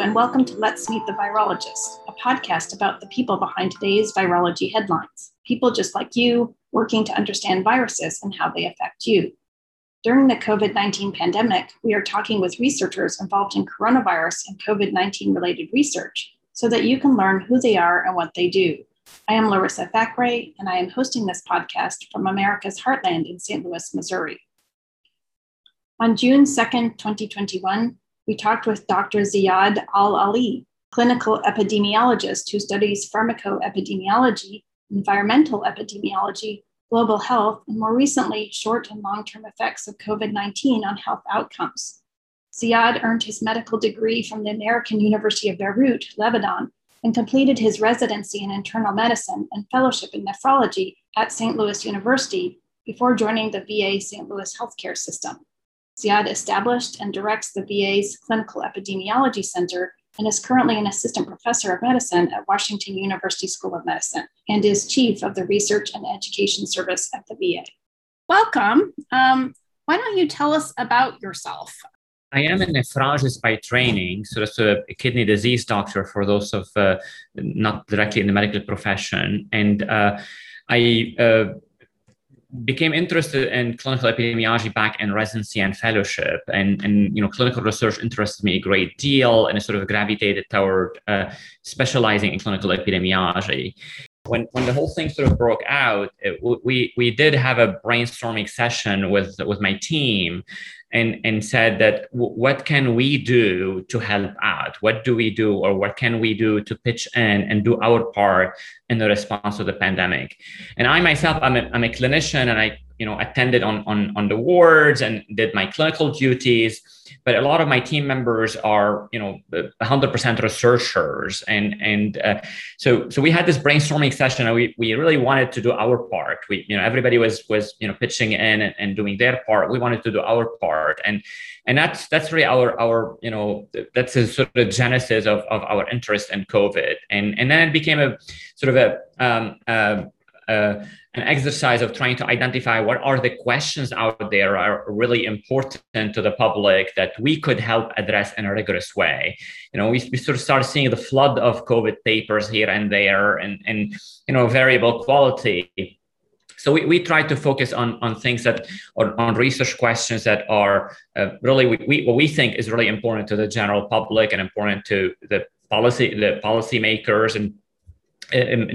And welcome to Let's Meet the Virologist, a podcast about the people behind today's virology headlines. People just like you, working to understand viruses and how they affect you. During the COVID 19 pandemic, we are talking with researchers involved in coronavirus and COVID 19 related research so that you can learn who they are and what they do. I am Larissa Thackray, and I am hosting this podcast from America's Heartland in St. Louis, Missouri. On June 2nd, 2021, we talked with Dr. Ziad Al Ali, clinical epidemiologist who studies pharmacoepidemiology, environmental epidemiology, global health, and more recently, short and long term effects of COVID 19 on health outcomes. Ziad earned his medical degree from the American University of Beirut, Lebanon, and completed his residency in internal medicine and fellowship in nephrology at St. Louis University before joining the VA St. Louis healthcare system. Ziyad established and directs the VA's Clinical Epidemiology Center and is currently an assistant professor of medicine at Washington University School of Medicine and is chief of the Research and Education Service at the VA. Welcome. Um, why don't you tell us about yourself? I am a nephrologist by training, so that's a kidney disease doctor for those of uh, not directly in the medical profession. And uh, I uh, became interested in clinical epidemiology back in residency and fellowship. And, and you know clinical research interested me a great deal and I sort of gravitated toward uh, specializing in clinical epidemiology when when the whole thing sort of broke out it, we we did have a brainstorming session with with my team and and said that what can we do to help out? What do we do or what can we do to pitch in and do our part in the response to the pandemic? And i myself i'm a, I'm a clinician and i you know attended on on on the wards and did my clinical duties. But a lot of my team members are you know 100% researchers. And and uh, so so we had this brainstorming session and we, we really wanted to do our part. We you know everybody was was you know pitching in and, and doing their part. We wanted to do our part. And and that's that's really our our you know that's a sort of genesis of, of our interest in covid. And and then it became a sort of a um, uh, uh, an exercise of trying to identify what are the questions out there are really important to the public that we could help address in a rigorous way. You know, we, we sort of start seeing the flood of COVID papers here and there and, and you know, variable quality. So we, we try to focus on, on things that or on research questions that are uh, really we, we, what we think is really important to the general public and important to the policy the policymakers and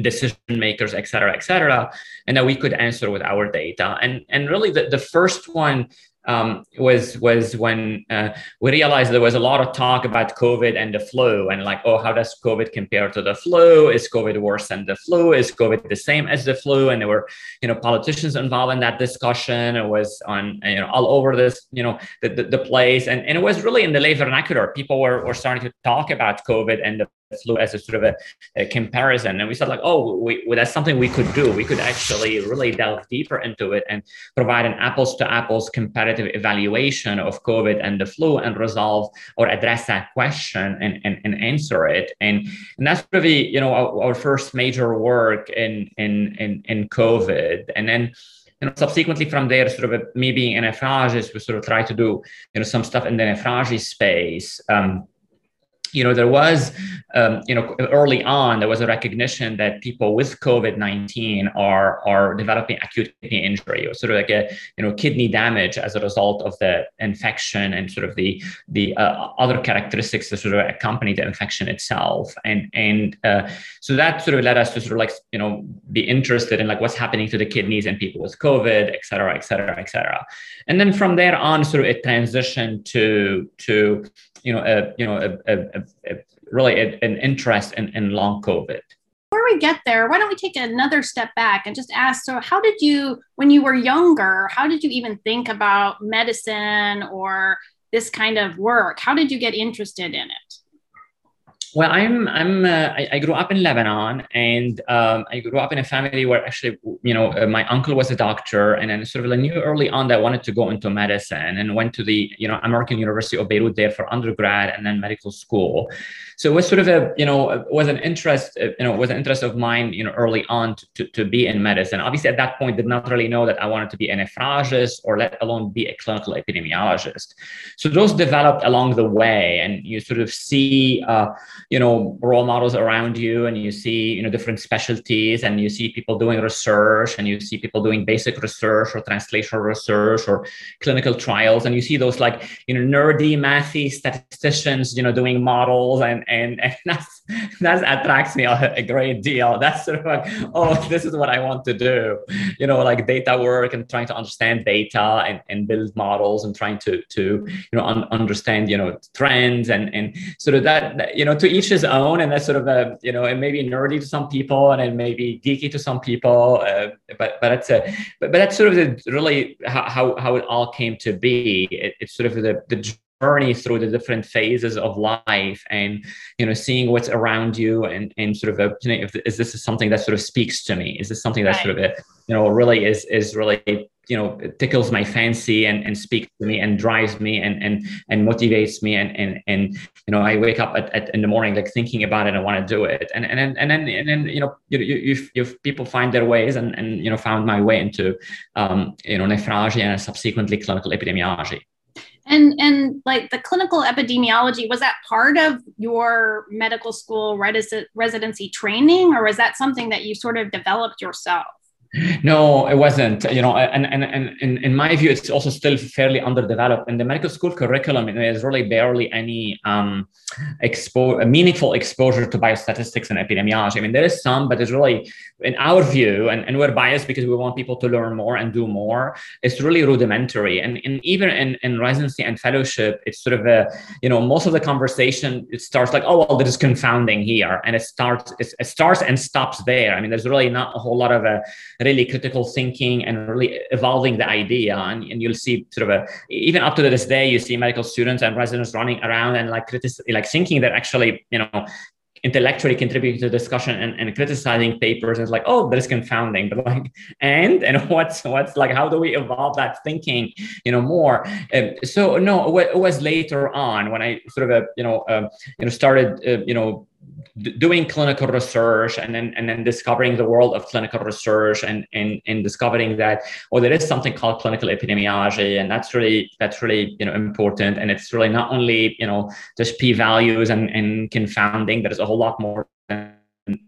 decision makers, et cetera, et cetera, and that we could answer with our data. And, and really, the, the first one um, was was when uh, we realized there was a lot of talk about COVID and the flu, and like, oh, how does COVID compare to the flu? Is COVID worse than the flu? Is COVID the same as the flu? And there were, you know, politicians involved in that discussion. It was on, you know, all over this, you know, the, the, the place, and, and it was really in the lay vernacular. People were, were starting to talk about COVID and the flu as a sort of a, a, comparison. And we said like oh we, well, that's something we could do. We could actually really delve deeper into it and provide an apples to apples comparative evaluation of covid and the flu and resolve or address that question and, and, and answer it. And, and that's really you know our, our first major work in, in in in covid. And then you know, subsequently from there, sort of a, me being an nephrologist, we sort of try to do, you know, some stuff in the nephrology space. Um, you know, there was, um, you know, early on, there was a recognition that people with COVID 19 are, are developing acute kidney injury or sort of like a, you know, kidney damage as a result of the infection and sort of the, the uh, other characteristics that sort of accompany the infection itself. And, and uh, so that sort of led us to sort of like, you know, be interested in like what's happening to the kidneys and people with COVID, et cetera, et cetera, et cetera. And then from there on, sort of it transitioned to, to, you know, a, you know, a, a, a really an interest in, in long COVID. Before we get there, why don't we take another step back and just ask so, how did you, when you were younger, how did you even think about medicine or this kind of work? How did you get interested in it? Well, I'm I'm uh, I, I, grew up in Lebanon, and um, I grew up in a family where actually, you know, uh, my uncle was a doctor, and then sort of I knew early on that I wanted to go into medicine, and went to the you know American University of Beirut there for undergrad and then medical school. So it was sort of a you know was an interest uh, you know was an interest of mine you know early on to, to, to be in medicine. Obviously, at that point, did not really know that I wanted to be a nephrologist or let alone be a clinical epidemiologist. So those developed along the way, and you sort of see. Uh, you know role models around you and you see you know different specialties and you see people doing research and you see people doing basic research or translational research or clinical trials and you see those like you know nerdy mathy statisticians you know doing models and and, and that's that attracts me a, great deal. That's sort of like oh this is what i want to do. You know like data work and trying to understand data and, and build models and trying to to you know un- understand you know trends and and sort of that, you know to each his own, and that's sort of a you know, it may be nerdy to some people, and it may be geeky to some people, uh, but but it's a but, but that's sort of the, really how how it all came to be. It, it's sort of the the journey through the different phases of life and you know seeing what's around you and and sort of a, you know, if, is this something that sort of speaks to me is this something that right. sort of a, you know really is is really you know tickles my fancy and, and speaks to me and drives me and and and motivates me and and and you know I wake up at, at in the morning like thinking about it and want to do it and and then and then and then you know you you, you people find their ways and and you know found my way into um, you know nephrology and subsequently clinical epidemiology. And and like the clinical epidemiology was that part of your medical school residency training, or was that something that you sort of developed yourself? No, it wasn't. You know, and and and in, my view, it's also still fairly underdeveloped. In the medical school curriculum there's really barely any um, expo- meaningful exposure to biostatistics and epidemiology. I mean, there is some, but it's really, in our view, and, and we're biased because we want people to learn more and do more. It's really rudimentary. And, and even in, in residency and fellowship, it's sort of a, you know, most of the conversation it starts like, oh well, this is confounding here, and it starts it starts and stops there. I mean, there's really not a whole lot of a really critical thinking and really evolving the idea. And, and you'll see sort of a, even up to this day, you see medical students and residents running around and like critic, like thinking that actually, you know, intellectually contributing to discussion and, and criticizing papers is like oh that is confounding but like and and what's what's like how do we evolve that thinking you know more um, so no it was later on when i sort of uh, you know uh, you know started uh, you know doing clinical research and then and then discovering the world of clinical research and and, and discovering that oh there is something called clinical epidemiology and that's really that's really you know important. And it's really not only you know just p values and and confounding there's a whole lot more than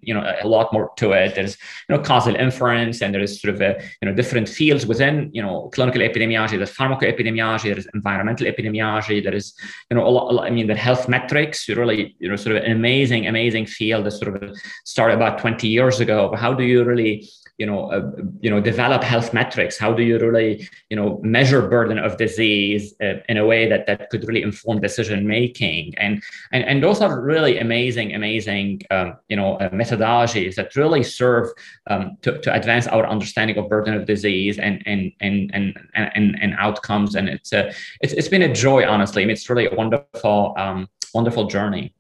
you know a lot more to it. There's you know causal inference and there's sort of a you know different fields within you know clinical epidemiology. There's pharmacoepidemiology there's environmental epidemiology there is you know a lot, i mean the health metrics really you know sort of an amazing amazing field that sort of started about 20 years ago. But how do you really you know, uh, you know, develop health metrics? How do you really, you know, measure burden of disease uh, in a way that that could really inform decision making? And and and those are really amazing, amazing, um, you know, uh, methodologies that really serve um, to, to advance our understanding of burden of disease and and and and and, and outcomes. And it's a it's, it's been a joy, honestly. I mean, it's really a wonderful um, wonderful journey.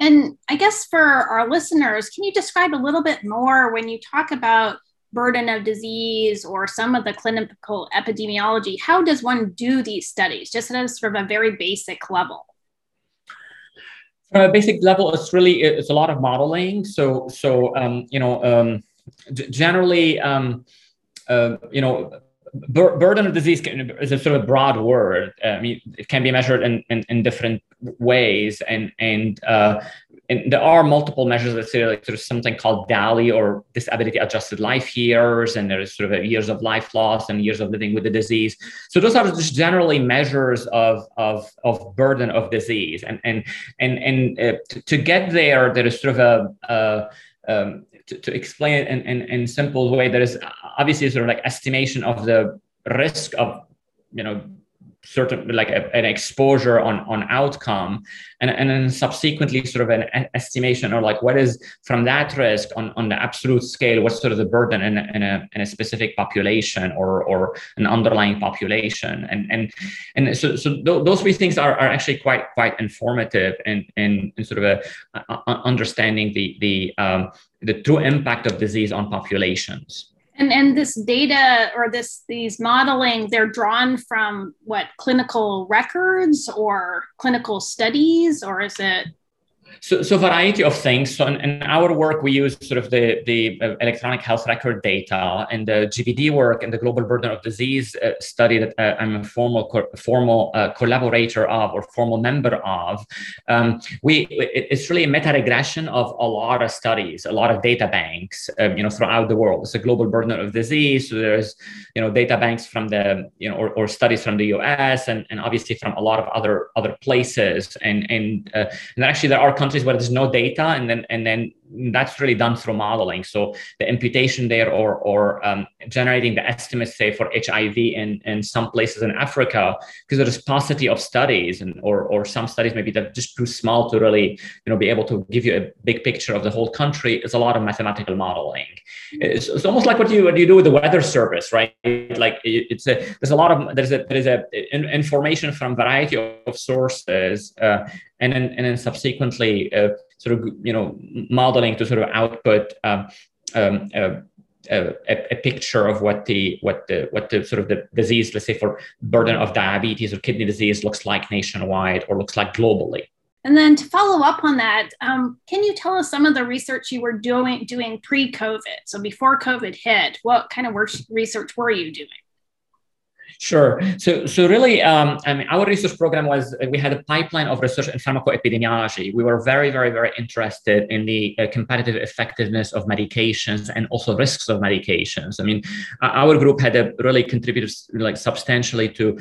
And I guess for our listeners, can you describe a little bit more when you talk about burden of disease or some of the clinical epidemiology, how does one do these studies, just at a sort of a very basic level? From a basic level, it's really it's a lot of modeling. So so um, you know um, generally um, uh, you know bur- burden of disease is a sort of broad word. I mean, it can be measured in, in, in different ways, and and uh, and there are multiple measures that say like there's something called DALY or disability adjusted life years, and there's sort of years of life loss and years of living with the disease. So those are just generally measures of of, of burden of disease, and and and and uh, to, to, get there, there is sort of a, a um, to, explain it in, in in simple way, there is obviously sort of like estimation of the risk of you know certain like a, an exposure on on outcome. And, and then subsequently sort of an estimation or like what is from that risk on, on the absolute scale what's sort of the burden in, in, a, in a specific population or or an underlying population? And and and so, so th- those three things are, are actually quite quite informative in in, in sort of a, a understanding the the um, the true impact of disease on populations and and this data or this these modeling, they're drawn from what clinical records or clinical studies, or is it so, so variety of things. So in, in, our work, we use sort of the, the uh, electronic health record data and the GBD work and the global burden of disease uh, study that uh, I'm a formal co- formal uh, collaborator of or formal member of. Um, we it, it's really a meta regression of a lot of studies, a lot of data banks, um, you know, throughout the world. It's a global burden of disease. So there's you know data banks from the you know or, or studies from the U.S. and, and obviously from a lot of other other places. And and uh, and actually there are countries where there's no data and then and then that's really done through modeling. So the imputation there or, or um, generating the estimates, say, for HIV in, in some places in Africa, because there's paucity of studies and or, or some studies maybe that just too small to really you know, be able to give you a big picture of the whole country. It's a lot of mathematical modeling. It's, it's almost like what you, what you do with the weather service, right? Like it's a, there's a lot of, there's a, there's a information from variety of sources uh, and then, and then subsequently uh, sort of you know modeling to sort of output um, um, a, a, picture of what the what the what the sort of the disease, let's say for burden of diabetes or kidney disease, looks like nationwide or looks like globally. And then to follow up on that, um, can you tell us some of the research you were doing doing pre-COVID? So before COVID hit, what kind of research were you doing? Sure. So, so really, um, I mean, our research program was we had a pipeline of research in pharmacoepidemiology. We were very, very, very interested in the uh, comparative effectiveness of medications and also risks of medications. I mean, our group had a really contributed like substantially to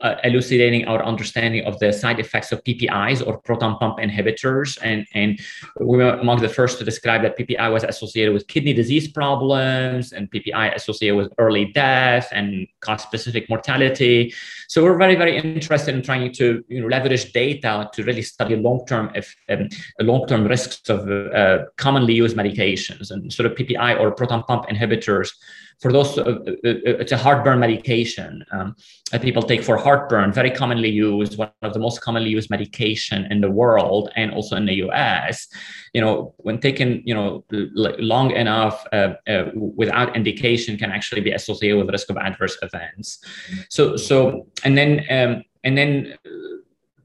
uh, elucidating our understanding of the side effects of PPIs or proton pump inhibitors. And, and we were among the first to describe that PPI was associated with kidney disease problems and PPI associated with early death and cause specific mortality. So we're very, very interested in trying to you know, leverage data to really study long-term um, long-term risks of uh, commonly used medications and sort of PPI or proton pump inhibitors for those, uh, uh, uh, it's a heartburn medication um, that people take for heartburn, very commonly used, one of the most commonly used medication in the world and also in the US. You know, when taken, you know, long enough uh, uh, without indication can actually be associated with risk of adverse events. So, so, and then, um, and then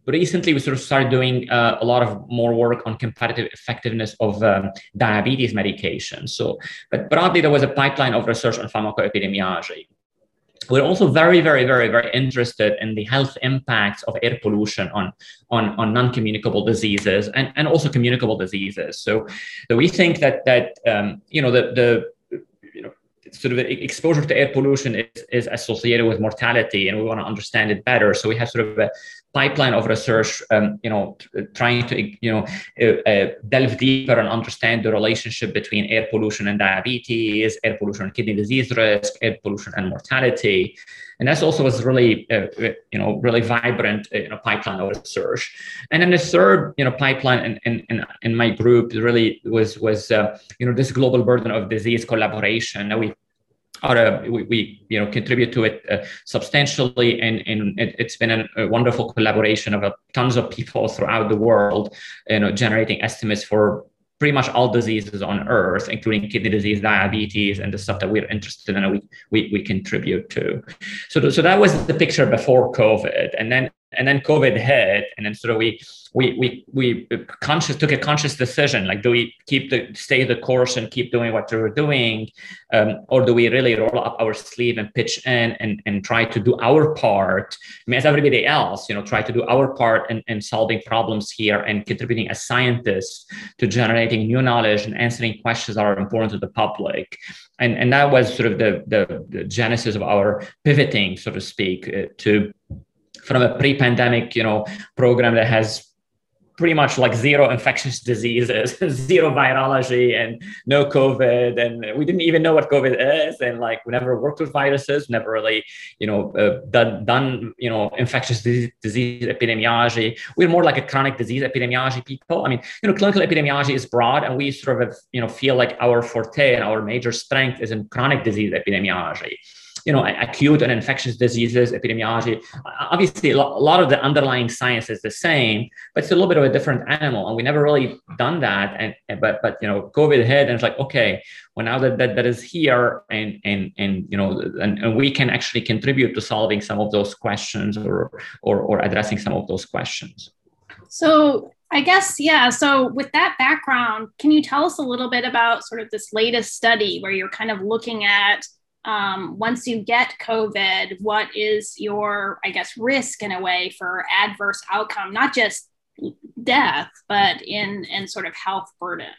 recently we sort of started doing uh, a lot of more work on comparative effectiveness of um, diabetes medication. So, but broadly, there was a pipeline of research on pharmacoepidemiology. We're also very, very, very, very interested in the health impacts of air pollution on, on, on non-communicable diseases and, and also communicable diseases. So, so we think that that um, you know the the you know sort of exposure to air pollution is, is associated with mortality and we want to understand it better so we have sort of a pipeline of research um, you know trying to you know uh, uh, delve deeper and understand the relationship between air pollution and diabetes air pollution and kidney disease risk air pollution and mortality. And that's also was really uh, you know really vibrant uh, you know pipeline of research. And then the third you know pipeline in in, in my group really was was uh, you know this global burden of disease collaboration that we are uh, we, we, you know contribute to it uh, substantially and, and it, has been a, a, wonderful collaboration of uh, tons of people throughout the world you know generating estimates for pretty much all diseases on earth, including kidney disease, diabetes, and the stuff that we're interested in and we, we, we contribute to. So, so that was the picture before COVID. And then and then COVID hit, and then sort of we we we we conscious took a conscious decision like do we keep the stay the course and keep doing what we were doing, um, or do we really roll up our sleeve and pitch in and and try to do our part? I mean, as everybody else, you know, try to do our part in, in solving problems here and contributing as scientists to generating new knowledge and answering questions that are important to the public. And and that was sort of the the, the genesis of our pivoting, so to speak, uh, to from a pre-pandemic, you know, program that has pretty much like zero infectious diseases, zero virology, and no COVID. And we didn't even know what COVID is. And like we never worked with viruses, never really, you know, uh, done, done, you know, infectious disease, disease epidemiology. We're more like a chronic disease epidemiology people. I mean, you know, clinical epidemiology is broad and we sort of, you know, feel like our forte and our major strength is in chronic disease epidemiology you know, acute and infectious diseases, epidemiology. Obviously, a lot of the underlying science is the same, but it's a little bit of a different animal, and we never really done that. And but but you know, COVID hit, and it's like okay, well now that that, that is here, and and and you know, and, and we can actually contribute to solving some of those questions or or or addressing some of those questions. So I guess, yeah. So, with that background, can you tell us a little bit about sort of this latest study where you're kind of looking at um, once you get COVID, what is your, I guess, risk in a way for adverse outcome, not just death, but in in sort of health burden?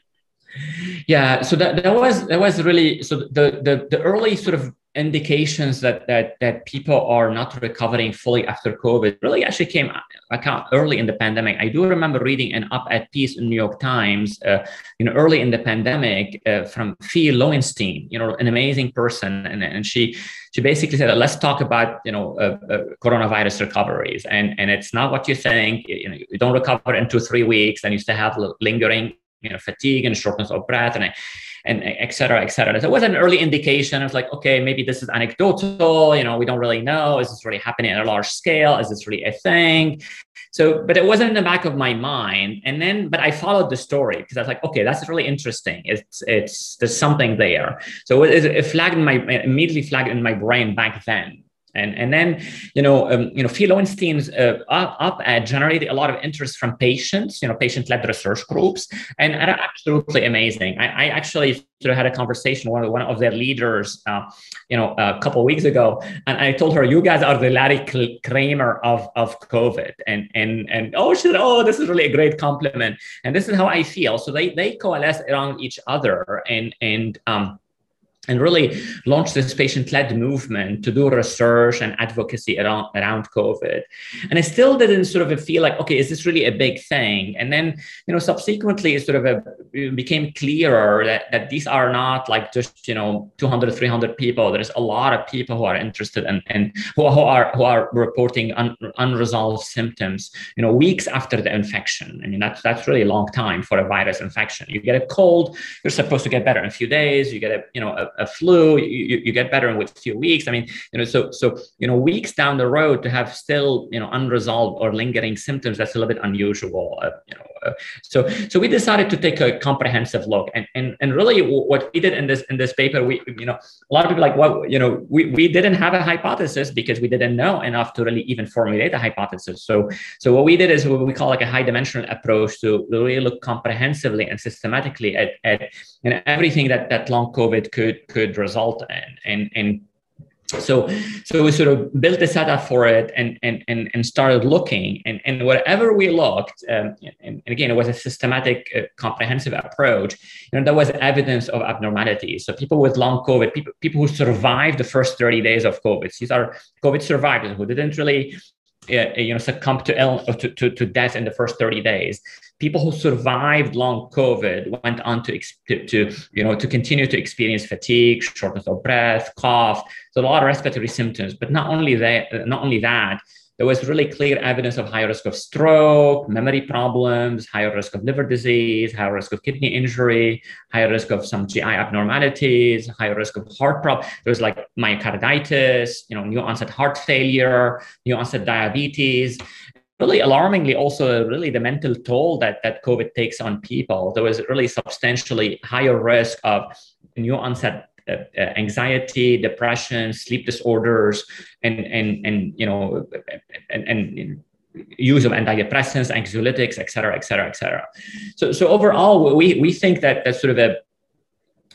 Yeah, so that, that was that was really so the the the early sort of indications that that that people are not recovering fully after COVID really actually came account early in the pandemic. I do remember reading an op-ed piece in New York Times, uh, you know, early in the pandemic uh, from Fee Lowenstein, you know, an amazing person, and, and she she basically said, let's talk about you know uh, uh, coronavirus recoveries, and and it's not what you think. You know, you don't recover in two three weeks, and you still have lingering you know fatigue and shortness of breath, and I, and et cetera, et cetera. So it was an early indication of like, okay, maybe this is anecdotal, you know, we don't really know. Is this really happening at a large scale? Is this really a thing? So, but it wasn't in the back of my mind. And then, but I followed the story because I was like, okay, that's really interesting. It's, it's, there's something there. So it, it flagged in my, immediately flagged in my brain back then. And, and then, you know, um, you know, Fee Lowenstein's uh, op-ed generated a lot of interest from patients, you know, patient-led research groups, and absolutely amazing. I, I actually sort of had a conversation with one of their leaders, uh, you know, a couple of weeks ago, and I told her, "You guys are the Larry Kramer of of COVID," and and and oh, she said, "Oh, this is really a great compliment," and this is how I feel. So they they coalesce around each other, and and um, and really launched this patient-led movement to do research and advocacy around, around COVID. And I still didn't sort of feel like, okay, is this really a big thing? And then, you know, subsequently it sort of a, it became clearer that, that these are not like just, you know, 200, 300 people. There's a lot of people who are interested and, and who, who are who are reporting un, unresolved symptoms, you know, weeks after the infection. I mean, that's that's really a long time for a virus infection. You get a cold, you're supposed to get better in a few days. You get a, you know, a, a flu, you, you get better in with a few weeks. I mean, you know, so so you know, weeks down the road to have still you know unresolved or lingering symptoms, that's a little bit unusual. Uh, you know, uh, so so we decided to take a comprehensive look, and and and really what we did in this in this paper, we you know, a lot of people like, well, you know, we we didn't have a hypothesis because we didn't know enough to really even formulate a hypothesis. So so what we did is what we call like a high dimensional approach to really look comprehensively and systematically at at you know, everything that that long COVID could could result in. And, and so so we sort of built a setup for it and and and, and started looking and and wherever we looked um, and, and, again it was a systematic uh, comprehensive approach you know there was evidence of abnormalities so people with long covid people people who survived the first 30 days of covid these are covid survivors who didn't really Uh, uh, you know succumb to, ill, uh, to, to, to death in the first 30 days people who survived long COVID went on to, to, to, you know, to continue to experience fatigue, shortness of breath, cough, so a lot of respiratory symptoms. But not only that, not only that, there was really clear evidence of higher risk of stroke, memory problems, higher risk of liver disease, higher risk of kidney injury, higher risk of some GI abnormalities, higher risk of heart problems. There was like myocarditis, you know, new onset heart failure, new onset diabetes really alarmingly also really the mental toll that that covid takes on people there was really substantially higher risk of new onset Uh, uh, anxiety depression sleep disorders and and and you know and, and use of antidepressants anxiolytics et cetera et cetera et cetera so so overall we we think that that's sort of a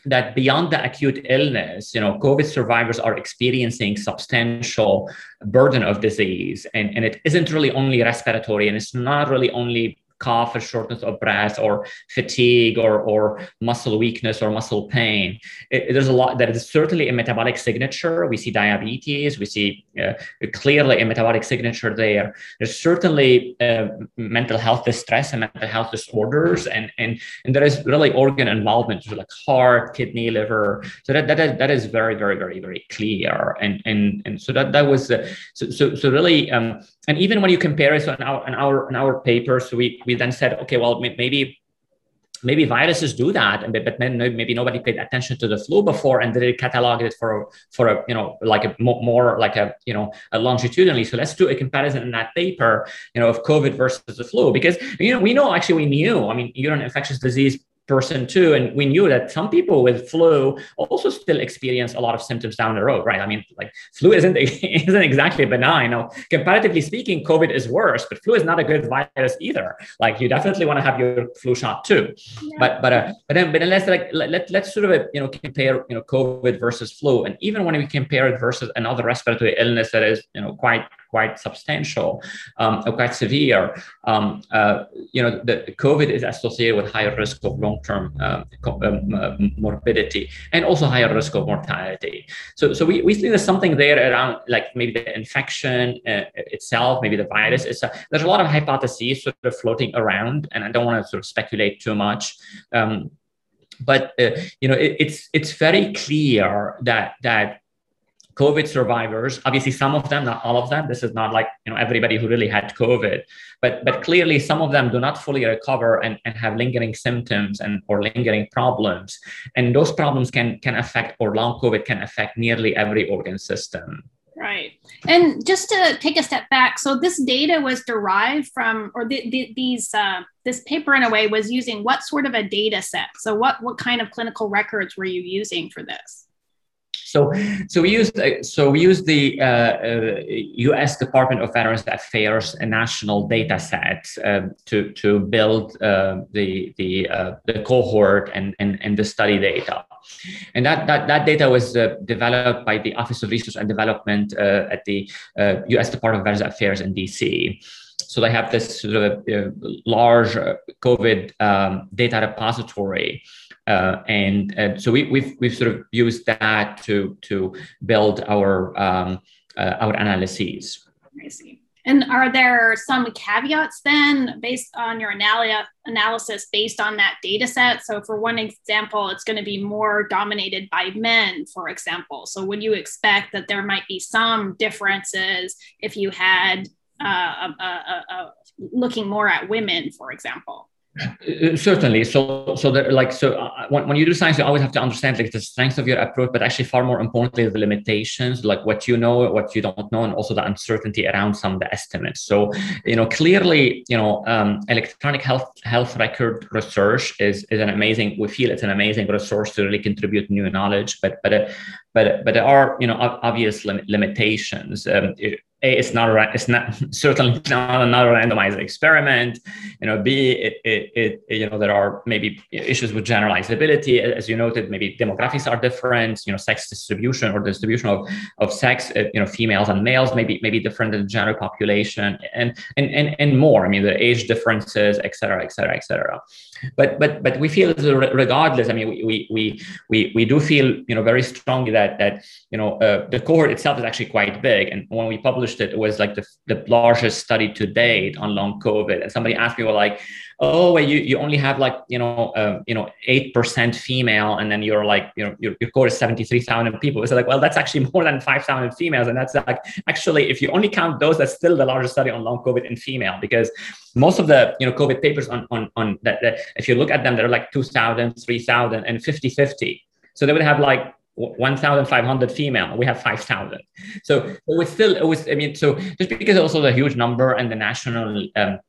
that beyond the acute illness, you know, COVID survivors are experiencing substantial burden of disease. And, and it isn't really only respiratory and it's not really only cough or shortness of breath or fatigue or, or muscle weakness or muscle pain. It, there's a lot that is certainly a metabolic signature. We see diabetes, we see uh, clearly a metabolic signature there. There's certainly uh, mental health distress and mental health disorders, and, and, and there is really organ involvement, like heart, kidney, liver. So that, that, is, that is very, very, very, very clear. And, and, and so that, that was, uh, so, so, so really, um, and even when you compare it, so in our, in our, in our paper, so we, we then said, okay, well, maybe maybe viruses do that and but maybe nobody paid attention to the flu before and they cataloged it for for a you know like a more like a you know a longitudinally. So let's do a comparison in that paper you know of covid versus the flu because you know we know actually we knew. I mean you're an infectious disease person too and we knew that some people with flu also still experience a lot of symptoms down the road right? I mean like flu isn't isn't exactly benign. Now comparatively speaking covid is worse but flu is not a good virus either. Like you definitely want to have your flu shot too. Yeah. but but uh, but then but then let's like let, let's sort of you know compare you know covid versus flu. And even when we compare it versus another respiratory illness that is you know quite quite substantial um, or quite severe, um, uh, you know, the COVID is associated with higher risk of long-term uh, um, uh, morbidity and also higher risk of mortality. So, so we, we think there's something there around like maybe the infection uh, itself, maybe the virus. There's a lot of hypotheses sort of floating around, and I don't want to sort of speculate too much. Um, but uh, you know, it, it's it's very clear that that COVID survivors, obviously some of them, not all of them. This is not like you know everybody who really had COVID, but but clearly some of them do not fully recover and, and have lingering symptoms and or lingering problems. And those problems can can affect or long COVID can affect nearly every organ system. Right. And just to take a step back, so this data was derived from, or the, the, these, uh, this paper in a way was using what sort of a data set? So what, what kind of clinical records were you using for this? So, so we used uh, so we used the uh, uh, U.S. Department of Veterans Affairs national data set um, to to build uh, the the uh, the cohort and, and and the study data, and that that that data was uh, developed by the Office of Research and Development at the U.S. Department of Veterans Affairs in D.C. So they have this sort of large COVID um, data repository uh, and, and so we, have we've, we've sort of used that to to build our um, uh, our analyses. I see. And are there some caveats then based on your analy- analysis based on that data set? So, for one example, it's going to be more dominated by men, for example. So, would you expect that there might be some differences if you had uh, a, a, a, looking more at women, for example? Uh, certainly. So so that like so uh, when, when you do science you always have to understand like the strength of your approach but actually far more importantly the limitations like what you know what you don't know and also the uncertainty around some of the estimates. So you know clearly you know um, electronic health health record research is is an amazing we feel it's an amazing resource to really contribute new knowledge but but uh, but but there are you know obvious lim- limitations um, it, a, it's not a, it's not certainly not another randomized experiment. You know, B, it, it, it, you know there are maybe issues with generalizability, as you noted. Maybe demographics are different. You know, sex distribution or distribution of of sex. Uh, you know, females and males maybe maybe different than the general population, and and and and more. I mean, the age differences, et cetera, et cetera, et cetera. But but but we feel regardless. I mean, we we we we, we do feel you know very strongly that that you know uh, the cohort itself is actually quite big, and when we published it, it was like the, the largest study to date on long COVID. And somebody asked me, well, like, oh, well, you, you only have like, you know, uh, you know, 8% female. And then you're like, you know, your, your core is 73,000 people. It's like, well, that's actually more than 5,000 females. And that's like, actually, if you only count those, that's still the largest study on long COVID in female because most of the, you know, COVID papers on, on, on that, that if you look at them, they're like 2,000, 3,000 and 50, 50. So they would have like 1,500 female. We have 5,000. So it was still, it was, I mean, so just because also the huge number and the national, um,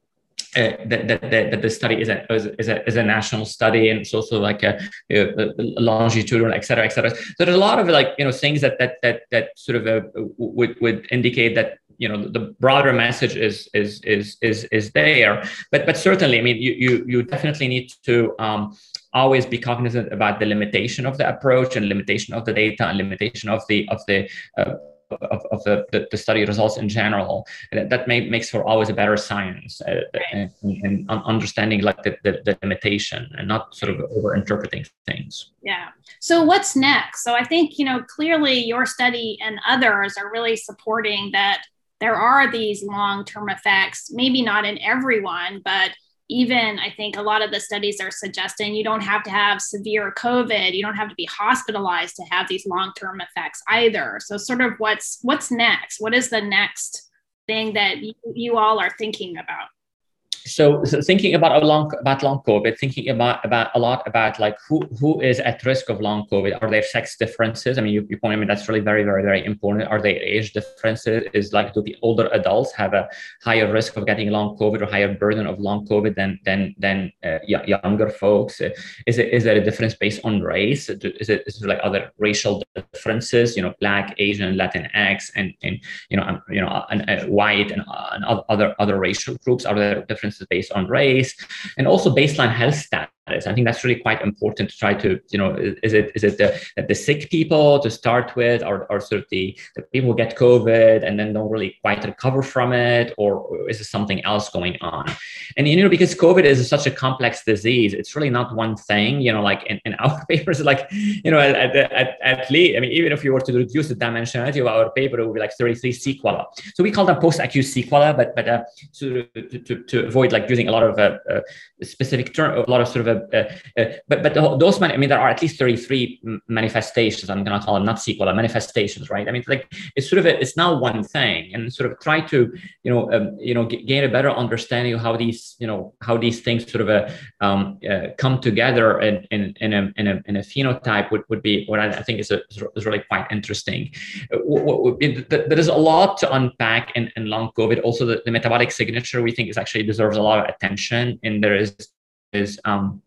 uh, that, that, that, the study is a, is, a, is a national study and it's also like a, a, a longitudinal, et cetera, et cetera. So there's a lot of like, you know, things that, that, that, that sort of uh, would, would indicate that you know the broader message is is is is is there but but certainly i mean you you you definitely need to um, always be cognizant about the limitation of the approach and limitation of the data and limitation of the of the uh, of, of the, the, study results in general. That, that may, makes for always a better science uh, and, and, understanding like the, the, the, limitation and not sort of over interpreting things. Yeah. So what's next? So I think, you know, clearly your study and others are really supporting that there are these long-term effects, maybe not in everyone, but even I think a lot of the studies are suggesting you don't have to have severe COVID, you don't have to be hospitalized to have these long-term effects either. So sort of what's what's next? What is the next thing that you, you all are thinking about? So, thinking about long about long COVID, thinking about about a lot about like who who is at risk of long COVID. Are there sex differences? I mean, you, you point. I mean, that's really very very very important. Are there age differences? Is like do the older adults have a higher risk of getting long COVID or higher burden of long COVID than than than uh, younger folks? Is it is there a difference based on race? Is it is it like other racial differences? You know, Black, Asian, Latinx, and and you know um, you know and, uh, white and, uh, and other other racial groups. Are there differences based on race and also baseline health status is. I think that's really quite important to try to, you know, is it is it the, the sick people to start with, or, or sort of the, the people who get COVID and then don't really quite recover from it, or, is it something else going on? And you know, because COVID is such a complex disease, it's really not one thing. You know, like in, in our papers, like you know, at, at, at least, I mean, even if you were to reduce the dimensionality of our paper, it would be like 33 sequela. So we call them post-acute sequela, but but uh, to, to, to avoid like using a lot of uh, uh, specific term, a lot of sort of uh, uh, but but those I mean there are at least 33 manifestations. I'm gonna call them not sequel, manifestations, right? I mean like it's sort of a, it's now one thing, and sort of try to you know um, you know g- gain a better understanding of how these you know how these things sort of uh, um, uh, come together in, in, in, a, in, a, in a phenotype would, would be what I think is, a, is really quite interesting. There is a lot to unpack in, in long COVID. Also, the, the metabolic signature we think is actually deserves a lot of attention, and there is is um,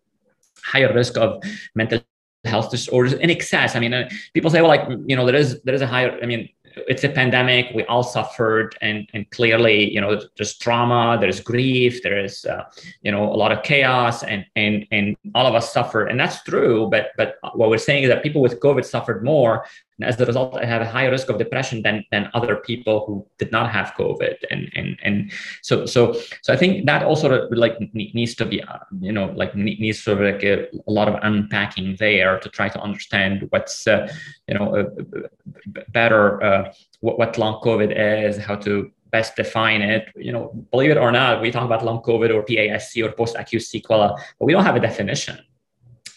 higher risk of mental health disorders in excess. I mean, uh, people say, well, like you know, there is there is a higher. I mean, it's a pandemic. We all suffered, and and clearly, you know, there's trauma, there's grief, there is, uh, you know, a lot of chaos, and and and all of us suffered, and that's true. But but what we're saying is that people with COVID suffered more, and as a result, I have a higher risk of depression than than other people who did not have COVID. And and and so so so I think that also like needs to be uh, you know like needs sort of like a, a, lot of unpacking there to try to understand what's uh, you know uh, better uh, what, what long COVID is, how to best define it. You know, believe it or not, we talk about long COVID or PASC or post-acute sequela, but we don't have a definition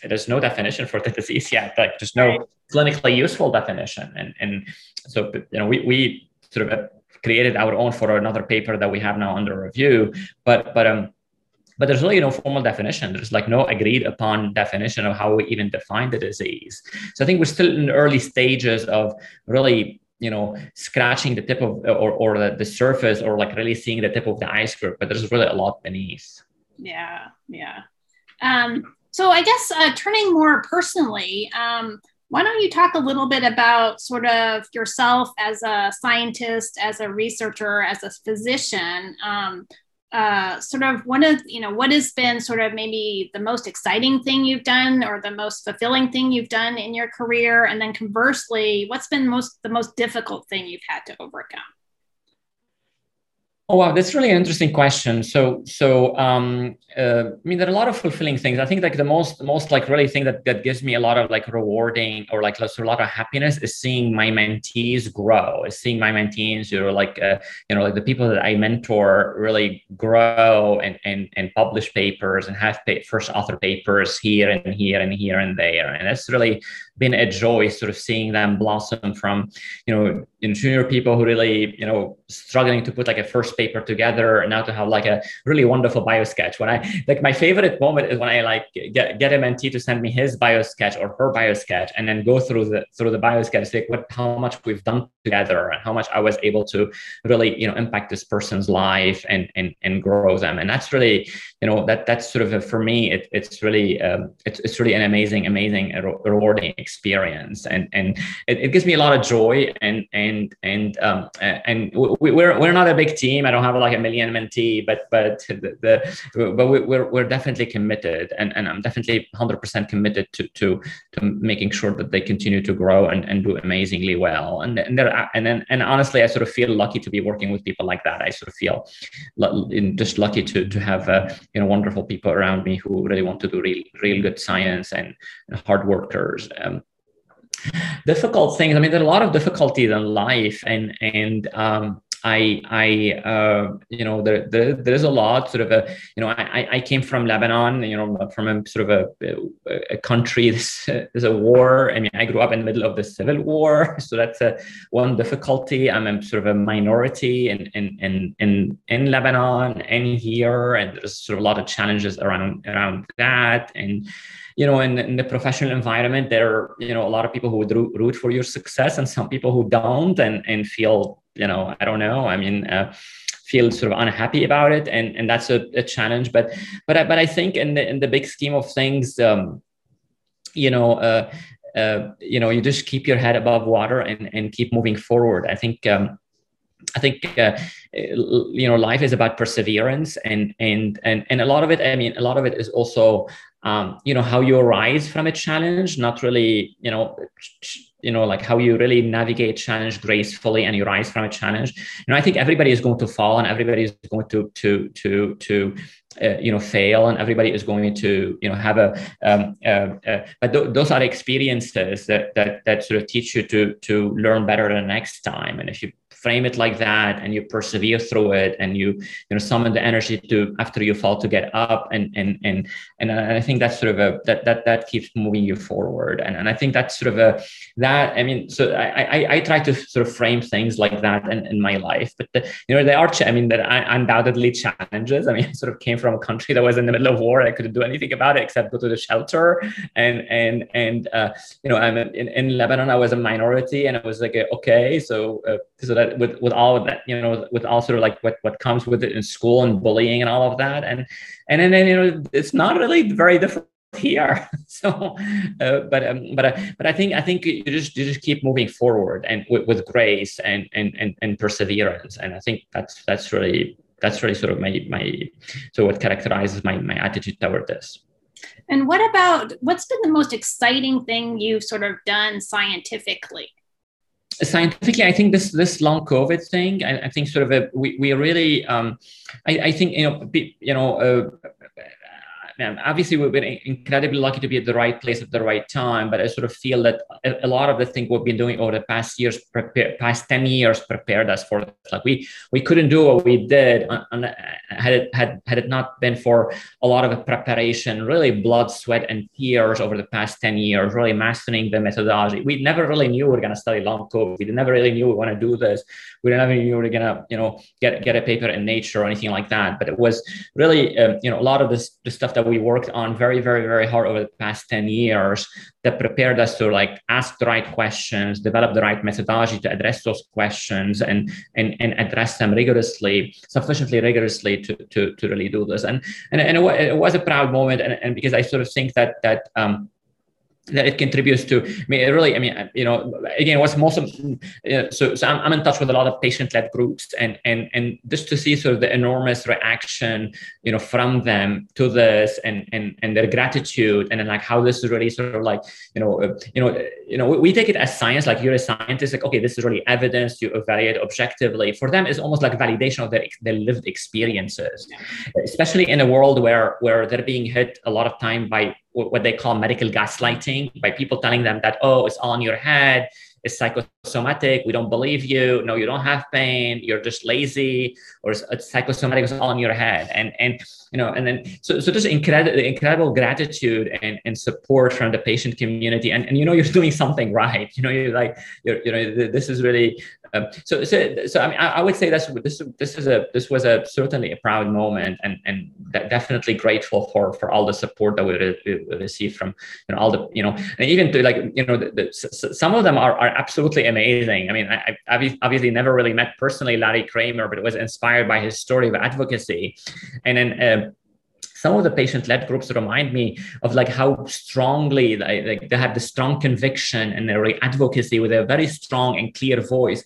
there's no definition for the disease yet. Like there's no clinically useful definition. And and so you know we we sort of created our own for another paper that we have now under review. But but um but there's really no formal definition. There's like no agreed upon definition of how we even define the disease. So I think we're still in the early stages of really you know scratching the tip of or, or the, the surface or like really seeing the tip of the iceberg but there's really a lot beneath yeah yeah um so I guess uh, turning more personally, um, why don't you talk a little bit about sort of yourself as a scientist, as a researcher, as a physician? Um, uh, sort of one of you know what has been sort of maybe the most exciting thing you've done or the most fulfilling thing you've done in your career and then conversely what's been most the most difficult thing you've had to overcome Oh wow, that's really an interesting question. So, so um, uh, I mean, there are a lot of fulfilling things. I think like the most, most like really thing that that gives me a lot of like rewarding or like a lot of happiness is seeing my mentees grow. Is seeing my mentees, you know, like uh, you know, like the people that I mentor really grow and and and publish papers and have first author papers here and here and here and there, and that's really been a joy sort of seeing them blossom from you know junior people who really you know struggling to put like a first paper together and now to have like a really wonderful bio sketch when i like my favorite moment is when i like get, get a mentee to send me his bio sketch or her bio sketch and then go through the through the bio sketch like what how much we've done together and how much i was able to really you know impact this person's life and and and grow them. And that's really you know that that's sort of a, for me it, it's really um, it's, it's really an amazing amazing rewarding experience. And and it, it, gives me a lot of joy and and and and um, and we, we're we're not a big team. I don't have like a million mentee, but but the, the but we're we're definitely committed, and and I'm definitely 100% committed to to to making sure that they continue to grow and, and do amazingly well. And and there and then and honestly, I sort of feel lucky to be working with people like that. I sort of feel just lucky to to have uh, you know wonderful people around me who really want to do real real good science and, and hard workers. Um, difficult things. I mean, there are a lot of difficulties in life, and and um, I, I, uh, you know, there, there, there's a lot sort of a, you know, I, I came from Lebanon, you know, from a sort of a, a country, there's, a war. I mean, I grew up in the middle of the civil war. So that's a, one difficulty. I'm a sort of a minority in, in, in, in, in Lebanon and here, and there's sort of a lot of challenges around, around that. And, you know, in, in, the professional environment, there are, you know, a lot of people who would root for your success and some people who don't and, and feel, you know, I don't know. I mean, uh, feel sort of unhappy about it. And, and that's a, a challenge. But, but, I, but I think in the, in the big scheme of things, um, you know, uh, uh, you know, you just keep your head above water and, and keep moving forward. I think, um, I think uh, you know life is about perseverance and and and and a lot of it. I mean, a lot of it is also um, you know how you arise from a challenge not really you know you know like how you really navigate challenge gracefully and you rise from a challenge. You know i think everybody is going to fall and everybody is going to to to to uh, you know fail and everybody is going to you know have a um, uh, uh, but th- those are experiences that that that sort of teach you to to learn better the next time. And if you frame it like that and you persevere through it and you you know summon the energy to after you fall to get up and and and and, I think that's sort of a that that that keeps moving you forward. And, and I think that's sort of a that I mean so I I, I try to sort of frame things like that in, in my life but the, you know there are I mean there are undoubtedly challenges. I mean I sort of came from a country that was in the middle of war. I couldn't do anything about it except go to the shelter. And and and uh, you know I'm in, in Lebanon I was a minority and I was like okay so uh, so that with with all of that you know with all sort of like what what comes with it in school and bullying and all of that. And and then, then you know it's not really very different here. So uh, but um, but uh, but i think i think you just you just keep moving forward and with, with grace and, and and and perseverance. And i think that's that's really that's really sort of my my so what characterizes my my attitude toward this. And what about what's been the most exciting thing you've sort of done scientifically scientifically, I think this this long COVID thing, I, I think sort of a, we we really, um, I, I think you know, you know, uh, obviously we've been incredibly lucky to be at the right place at the right time but i sort of feel that a, lot of the thing we've been doing over the past years past 10 years prepared us for this. like we we couldn't do what we did on, on, had it had had it not been for a lot of preparation really blood sweat and tears over the past 10 years really mastering the methodology. We never really knew we were going to study long covid we never really knew we want to do this. We never knew we were going to you know get get a paper in nature or anything like that. But it was really um, you know a lot of this the stuff that that we worked on very, very, very hard over the past 10 years that prepared us to like ask the right questions, develop the right methodology to address those questions and and, and address them rigorously, sufficiently rigorously to, to, to really do this. And and, and it, was a proud moment. And, and because I sort of think that that um, that it contributes to I mean really I mean you know again what's most so, so I'm, I'm in touch with a lot of patient-led groups and and and just to see sort of the enormous reaction you know from them to this and and and their gratitude and then like how this is really sort of like you know uh, you know you know we take it as science like you're a scientist like okay this is really evidence you evaluate objectively. For them it's almost like validation of their, their lived experiences especially in a world where where they're being hit a lot of time by what they call medical gaslighting by people telling them that, oh, it's all in your head, it's psychosomatic, we don't believe you, no, you don't have pain, you're just lazy, or it's, it's psychosomatic, it's all in your head. And, and you know, and then, so, so just incredible, incredible gratitude and, and support from the patient community. And, and, you know, you're doing something right. You know, you're like, you're, you know, this is really um, so, so, so I mean, I, I, would say that's this. This is a this was a certainly a proud moment, and and definitely grateful for for all the support that we, re- we received from you know all the you know, and even to like you know, the, the, some of them are are absolutely amazing. I mean, I, I obviously never really met personally Larry Kramer, but it was inspired by his story of advocacy, and then. Uh, some of the patient-led groups remind me of like how strongly like they have the strong conviction and their advocacy with a very strong and clear voice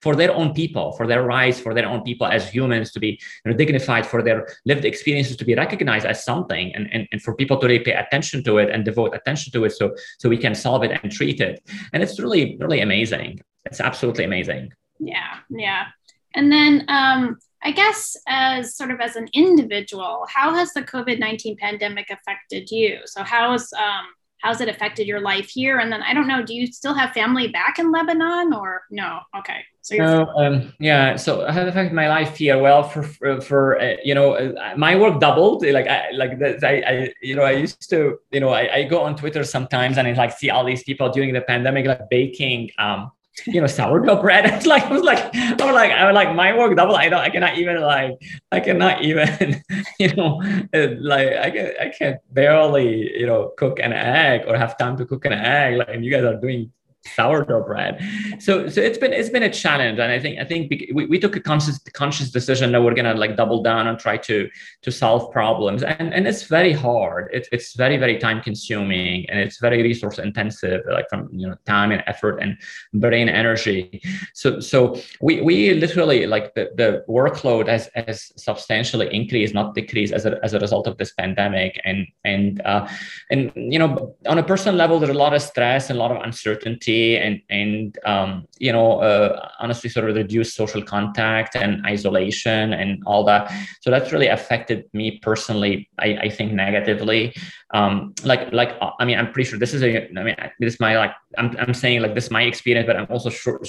for their own people, for their rights, for their own people as humans to be you know, dignified, for their lived experiences to be recognized as something, and, and, and for people to really pay attention to it and devote attention to it so, so we can solve it and treat it. And it's really, really amazing. It's absolutely amazing. Yeah, yeah. And then um, I guess as sort of as an individual, how has the COVID nineteen pandemic affected you? So how has um, how's it affected your life here? And then I don't know, do you still have family back in Lebanon or no? Okay, so um, yeah. So it affected my life here? Well, for for, uh, you know, uh, my work doubled. Like I like. I, I you know I used to you know I, I go on Twitter sometimes and I like see all these people during the pandemic like baking um you know sourdough bread. It's like I was like I was like I was like my work double. I don't I cannot even like I cannot even you know like I can I can barely you know cook an egg or have time to cook an egg. Like you guys are doing sourdough bread. So so it's been it's been a challenge, and I think I think we, we took a conscious conscious decision that we're gonna like double down and try to to solve problems, and and it's very hard. It's it's very very time consuming, and it's very resource intensive, like from you know time and effort and brain energy. So so we we literally like the the workload has has substantially increased, not decreased, as a as a result of this pandemic, and and uh, and you know on a personal level, there's a lot of stress and a lot of uncertainty and and um, you know uh, honestly sort of reduced social contact and isolation and all that. So that's really affected me personally i, I think negatively um, like like i mean i'm pretty sure this is a i mean this is my like i'm, I'm saying like this is my experience but i'm also sure,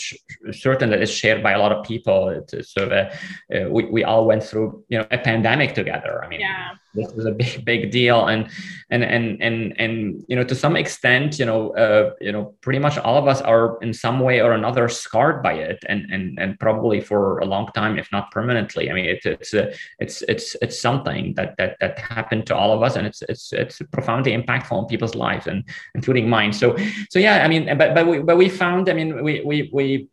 certain that it's shared by a lot of people. It's sort of a, uh, we, we all went through you know a pandemic together. I mean yeah. this was a big big deal. And and and and and you know to some extent you know uh, you know pretty much all of us are in some way or another scarred by it and and and probably for a long time if not permanently. I mean it, it's it's it's it's something that that that happened to all of us and it's it's it's profoundly impactful on people's lives and including mine. So so yeah i mean but but we but we found i mean we we we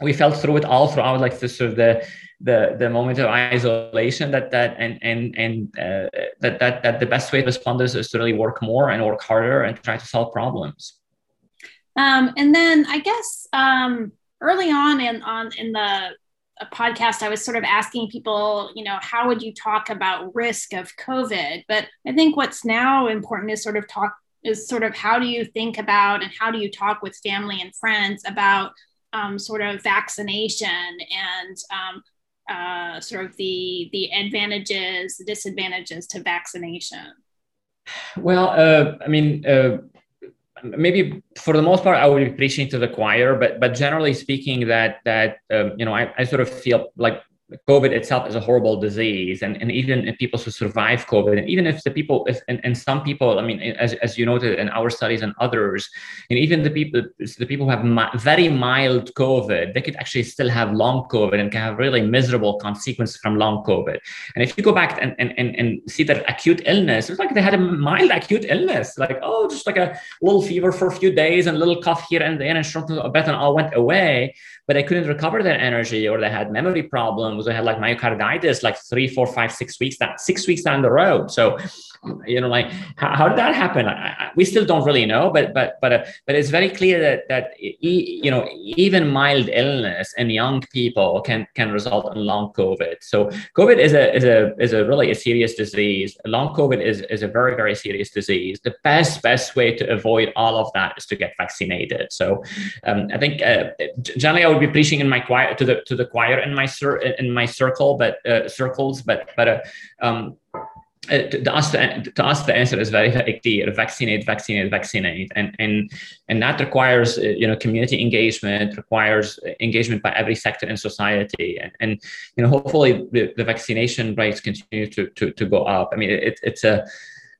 we felt through it all throughout like the sort of the the the moment of isolation that that and and and uh, that that that the best way to respond is, is to really work more and work harder and try to solve problems. Um, and then i guess um, early on in on in the podcast i was sort of asking people you know how would you talk about risk of covid but i think what's now important is sort of talk is sort of how do you think about and how do you talk with family and friends about um, sort of vaccination and um, uh, sort of the the advantages, disadvantages to vaccination? Well, uh, I mean, uh, maybe for the most part, I would be preaching to the choir, but but generally speaking, that that um, you know, I, I sort of feel like COVID itself is a horrible disease, and, and even people who survive COVID, and even if the people, if, and, and some people, I mean, as, as you noted in our studies and others, and even the people, the people who have mi- very mild COVID, they could actually still have long COVID and can have really miserable consequences from long COVID. And if you go back and, and, and, and see that acute illness, it's like they had a mild acute illness, like, oh, just like a little fever for a few days and a little cough here and there and a bit and all went away but they couldn't recover their energy or they had memory problems. They had like myocarditis like three, four, five, six weeks that six weeks down the road. So you know like how, how did that happen? I, I, we still don't really know but but but uh, but it's very clear that that e, you know even mild illness in young people can can result in long covid. So covid is a is a is a really a serious disease. Long covid is is a very very serious disease. The best best way to avoid all of that is to get vaccinated. So um, i think uh, generally i would be preaching in my choir to the to the choir in my cir- in my circle but uh, circles but but uh, um, uh, to, us, to us, the answer is very, very clear: vaccinate, vaccinate, vaccinate, and and and that requires uh, you know community engagement, requires engagement by every sector in society, and and you know hopefully the, the vaccination rates continue to to to go up. I mean, it, it's a uh,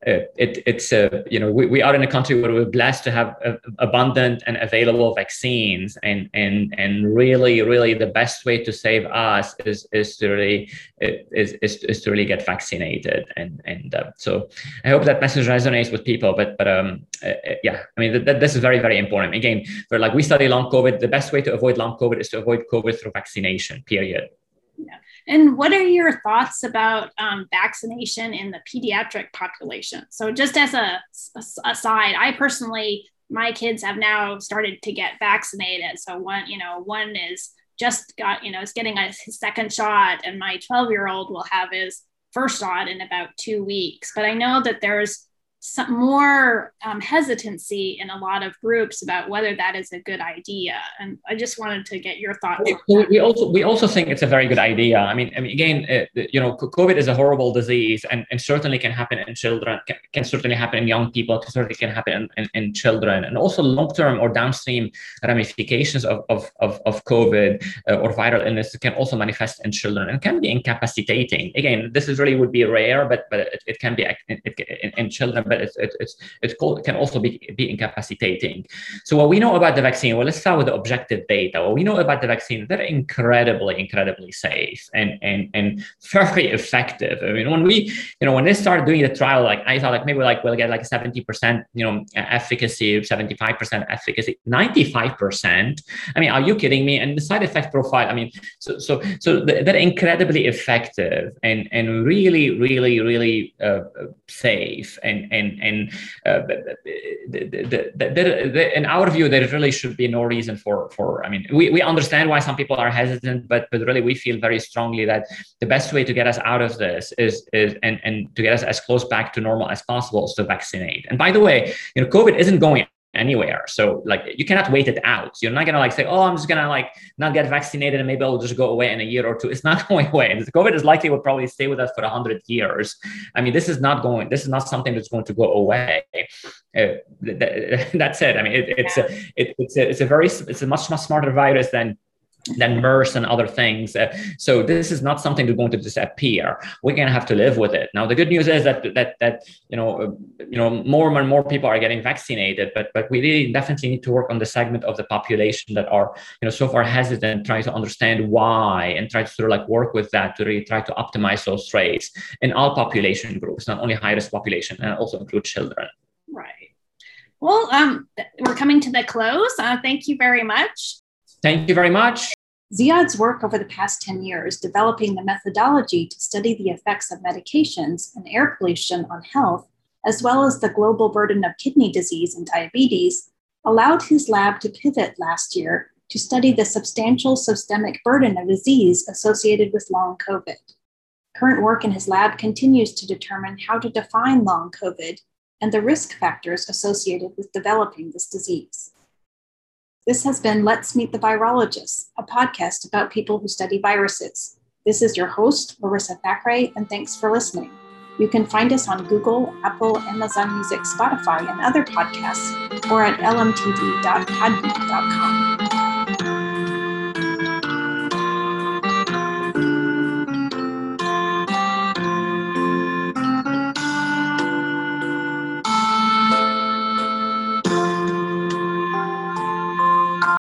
it, it's a you know we, we are in a country where we're blessed to have a, abundant and available vaccines and and and really really the best way to save us is is to really is, is, is to really get vaccinated and and uh, so I hope that message resonates with people but but um uh, uh yeah I mean that, this is very very important again for like we study long COVID the best way to avoid long COVID is to avoid COVID through vaccination period. Yeah. And what are your thoughts about um, vaccination in the pediatric population? So, just as a, a aside, I personally, my kids have now started to get vaccinated. So one, you know, one is just got, you know, is getting a, second shot, and my 12 year old will have his first shot in about two weeks. But I know that there's some more um, hesitancy in a lot of groups about whether that is a good idea. And i just wanted to get your thoughts we, we also we also think it's a very good idea. I mean i mean again uh, you know covid is a horrible disease and, and certainly can happen in children can, can certainly happen in young people can certainly can happen in, in, in children. And also long-term or downstream ramifications of, of, of, of covid uh, or viral illness can also manifest in children and can be incapacitating. Again this is really would be rare but but it, it can be it, in, children but it's it's it's called, can also be, be incapacitating. So what we know about the vaccine, well, let's start with the objective data. What we know about the vaccine, they're incredibly, incredibly safe and and and very effective. I mean, when we, you know, when they started doing the trial, like I thought like maybe like we'll get like 70%, you know, efficacy, 75% efficacy, 95%. I mean, are you kidding me? And the side effect profile, I mean, so so so they're incredibly effective and and really, really, really uh, safe and and and uh, the, the, the, in our view, there really should be no reason for for. I mean, we, we understand why some people are hesitant, but but really we feel very strongly that the best way to get us out of this is is and and to get us as close back to normal as possible is to vaccinate. And by the way, you know, COVID isn't going anywhere. So like you cannot wait it out. You're not gonna like say, oh, I'm just gonna like not get vaccinated and maybe I'll just go away in a year or two. It's not going away. And COVID is likely will probably stay with us for a hundred years. I mean, this is not going. This is not something that's going to go away. Uh, that, that's it. I mean, it, it's a, it, it's a, it's a very it's a much much smarter virus than than MERS and other things. Uh, so this is not something that's going to disappear. We're going to have to live with it. Now, the good news is that that that you know uh, you know more and more people are getting vaccinated, but but we really definitely need to work on the segment of the population that are you know so far hesitant, trying to understand why and try to sort of like work with that to really try to optimize those rates in all population groups, not only high risk population, and also include children. Right. Well, um, we're coming to the close. Uh, thank you very much. Thank you very much. Ziyad's work over the past 10 years developing the methodology to study the effects of medications and air pollution on health, as well as the global burden of kidney disease and diabetes, allowed his lab to pivot last year to study the substantial systemic burden of disease associated with long COVID. Current work in his lab continues to determine how to define long COVID and the risk factors associated with developing this disease. This has been Let's Meet the Virologists, a podcast about people who study viruses. This is your host, Larissa Thackray, and thanks for listening. You can find us on Google, Apple, Amazon Music, Spotify, and other podcasts, or at lmtd.podbean.com.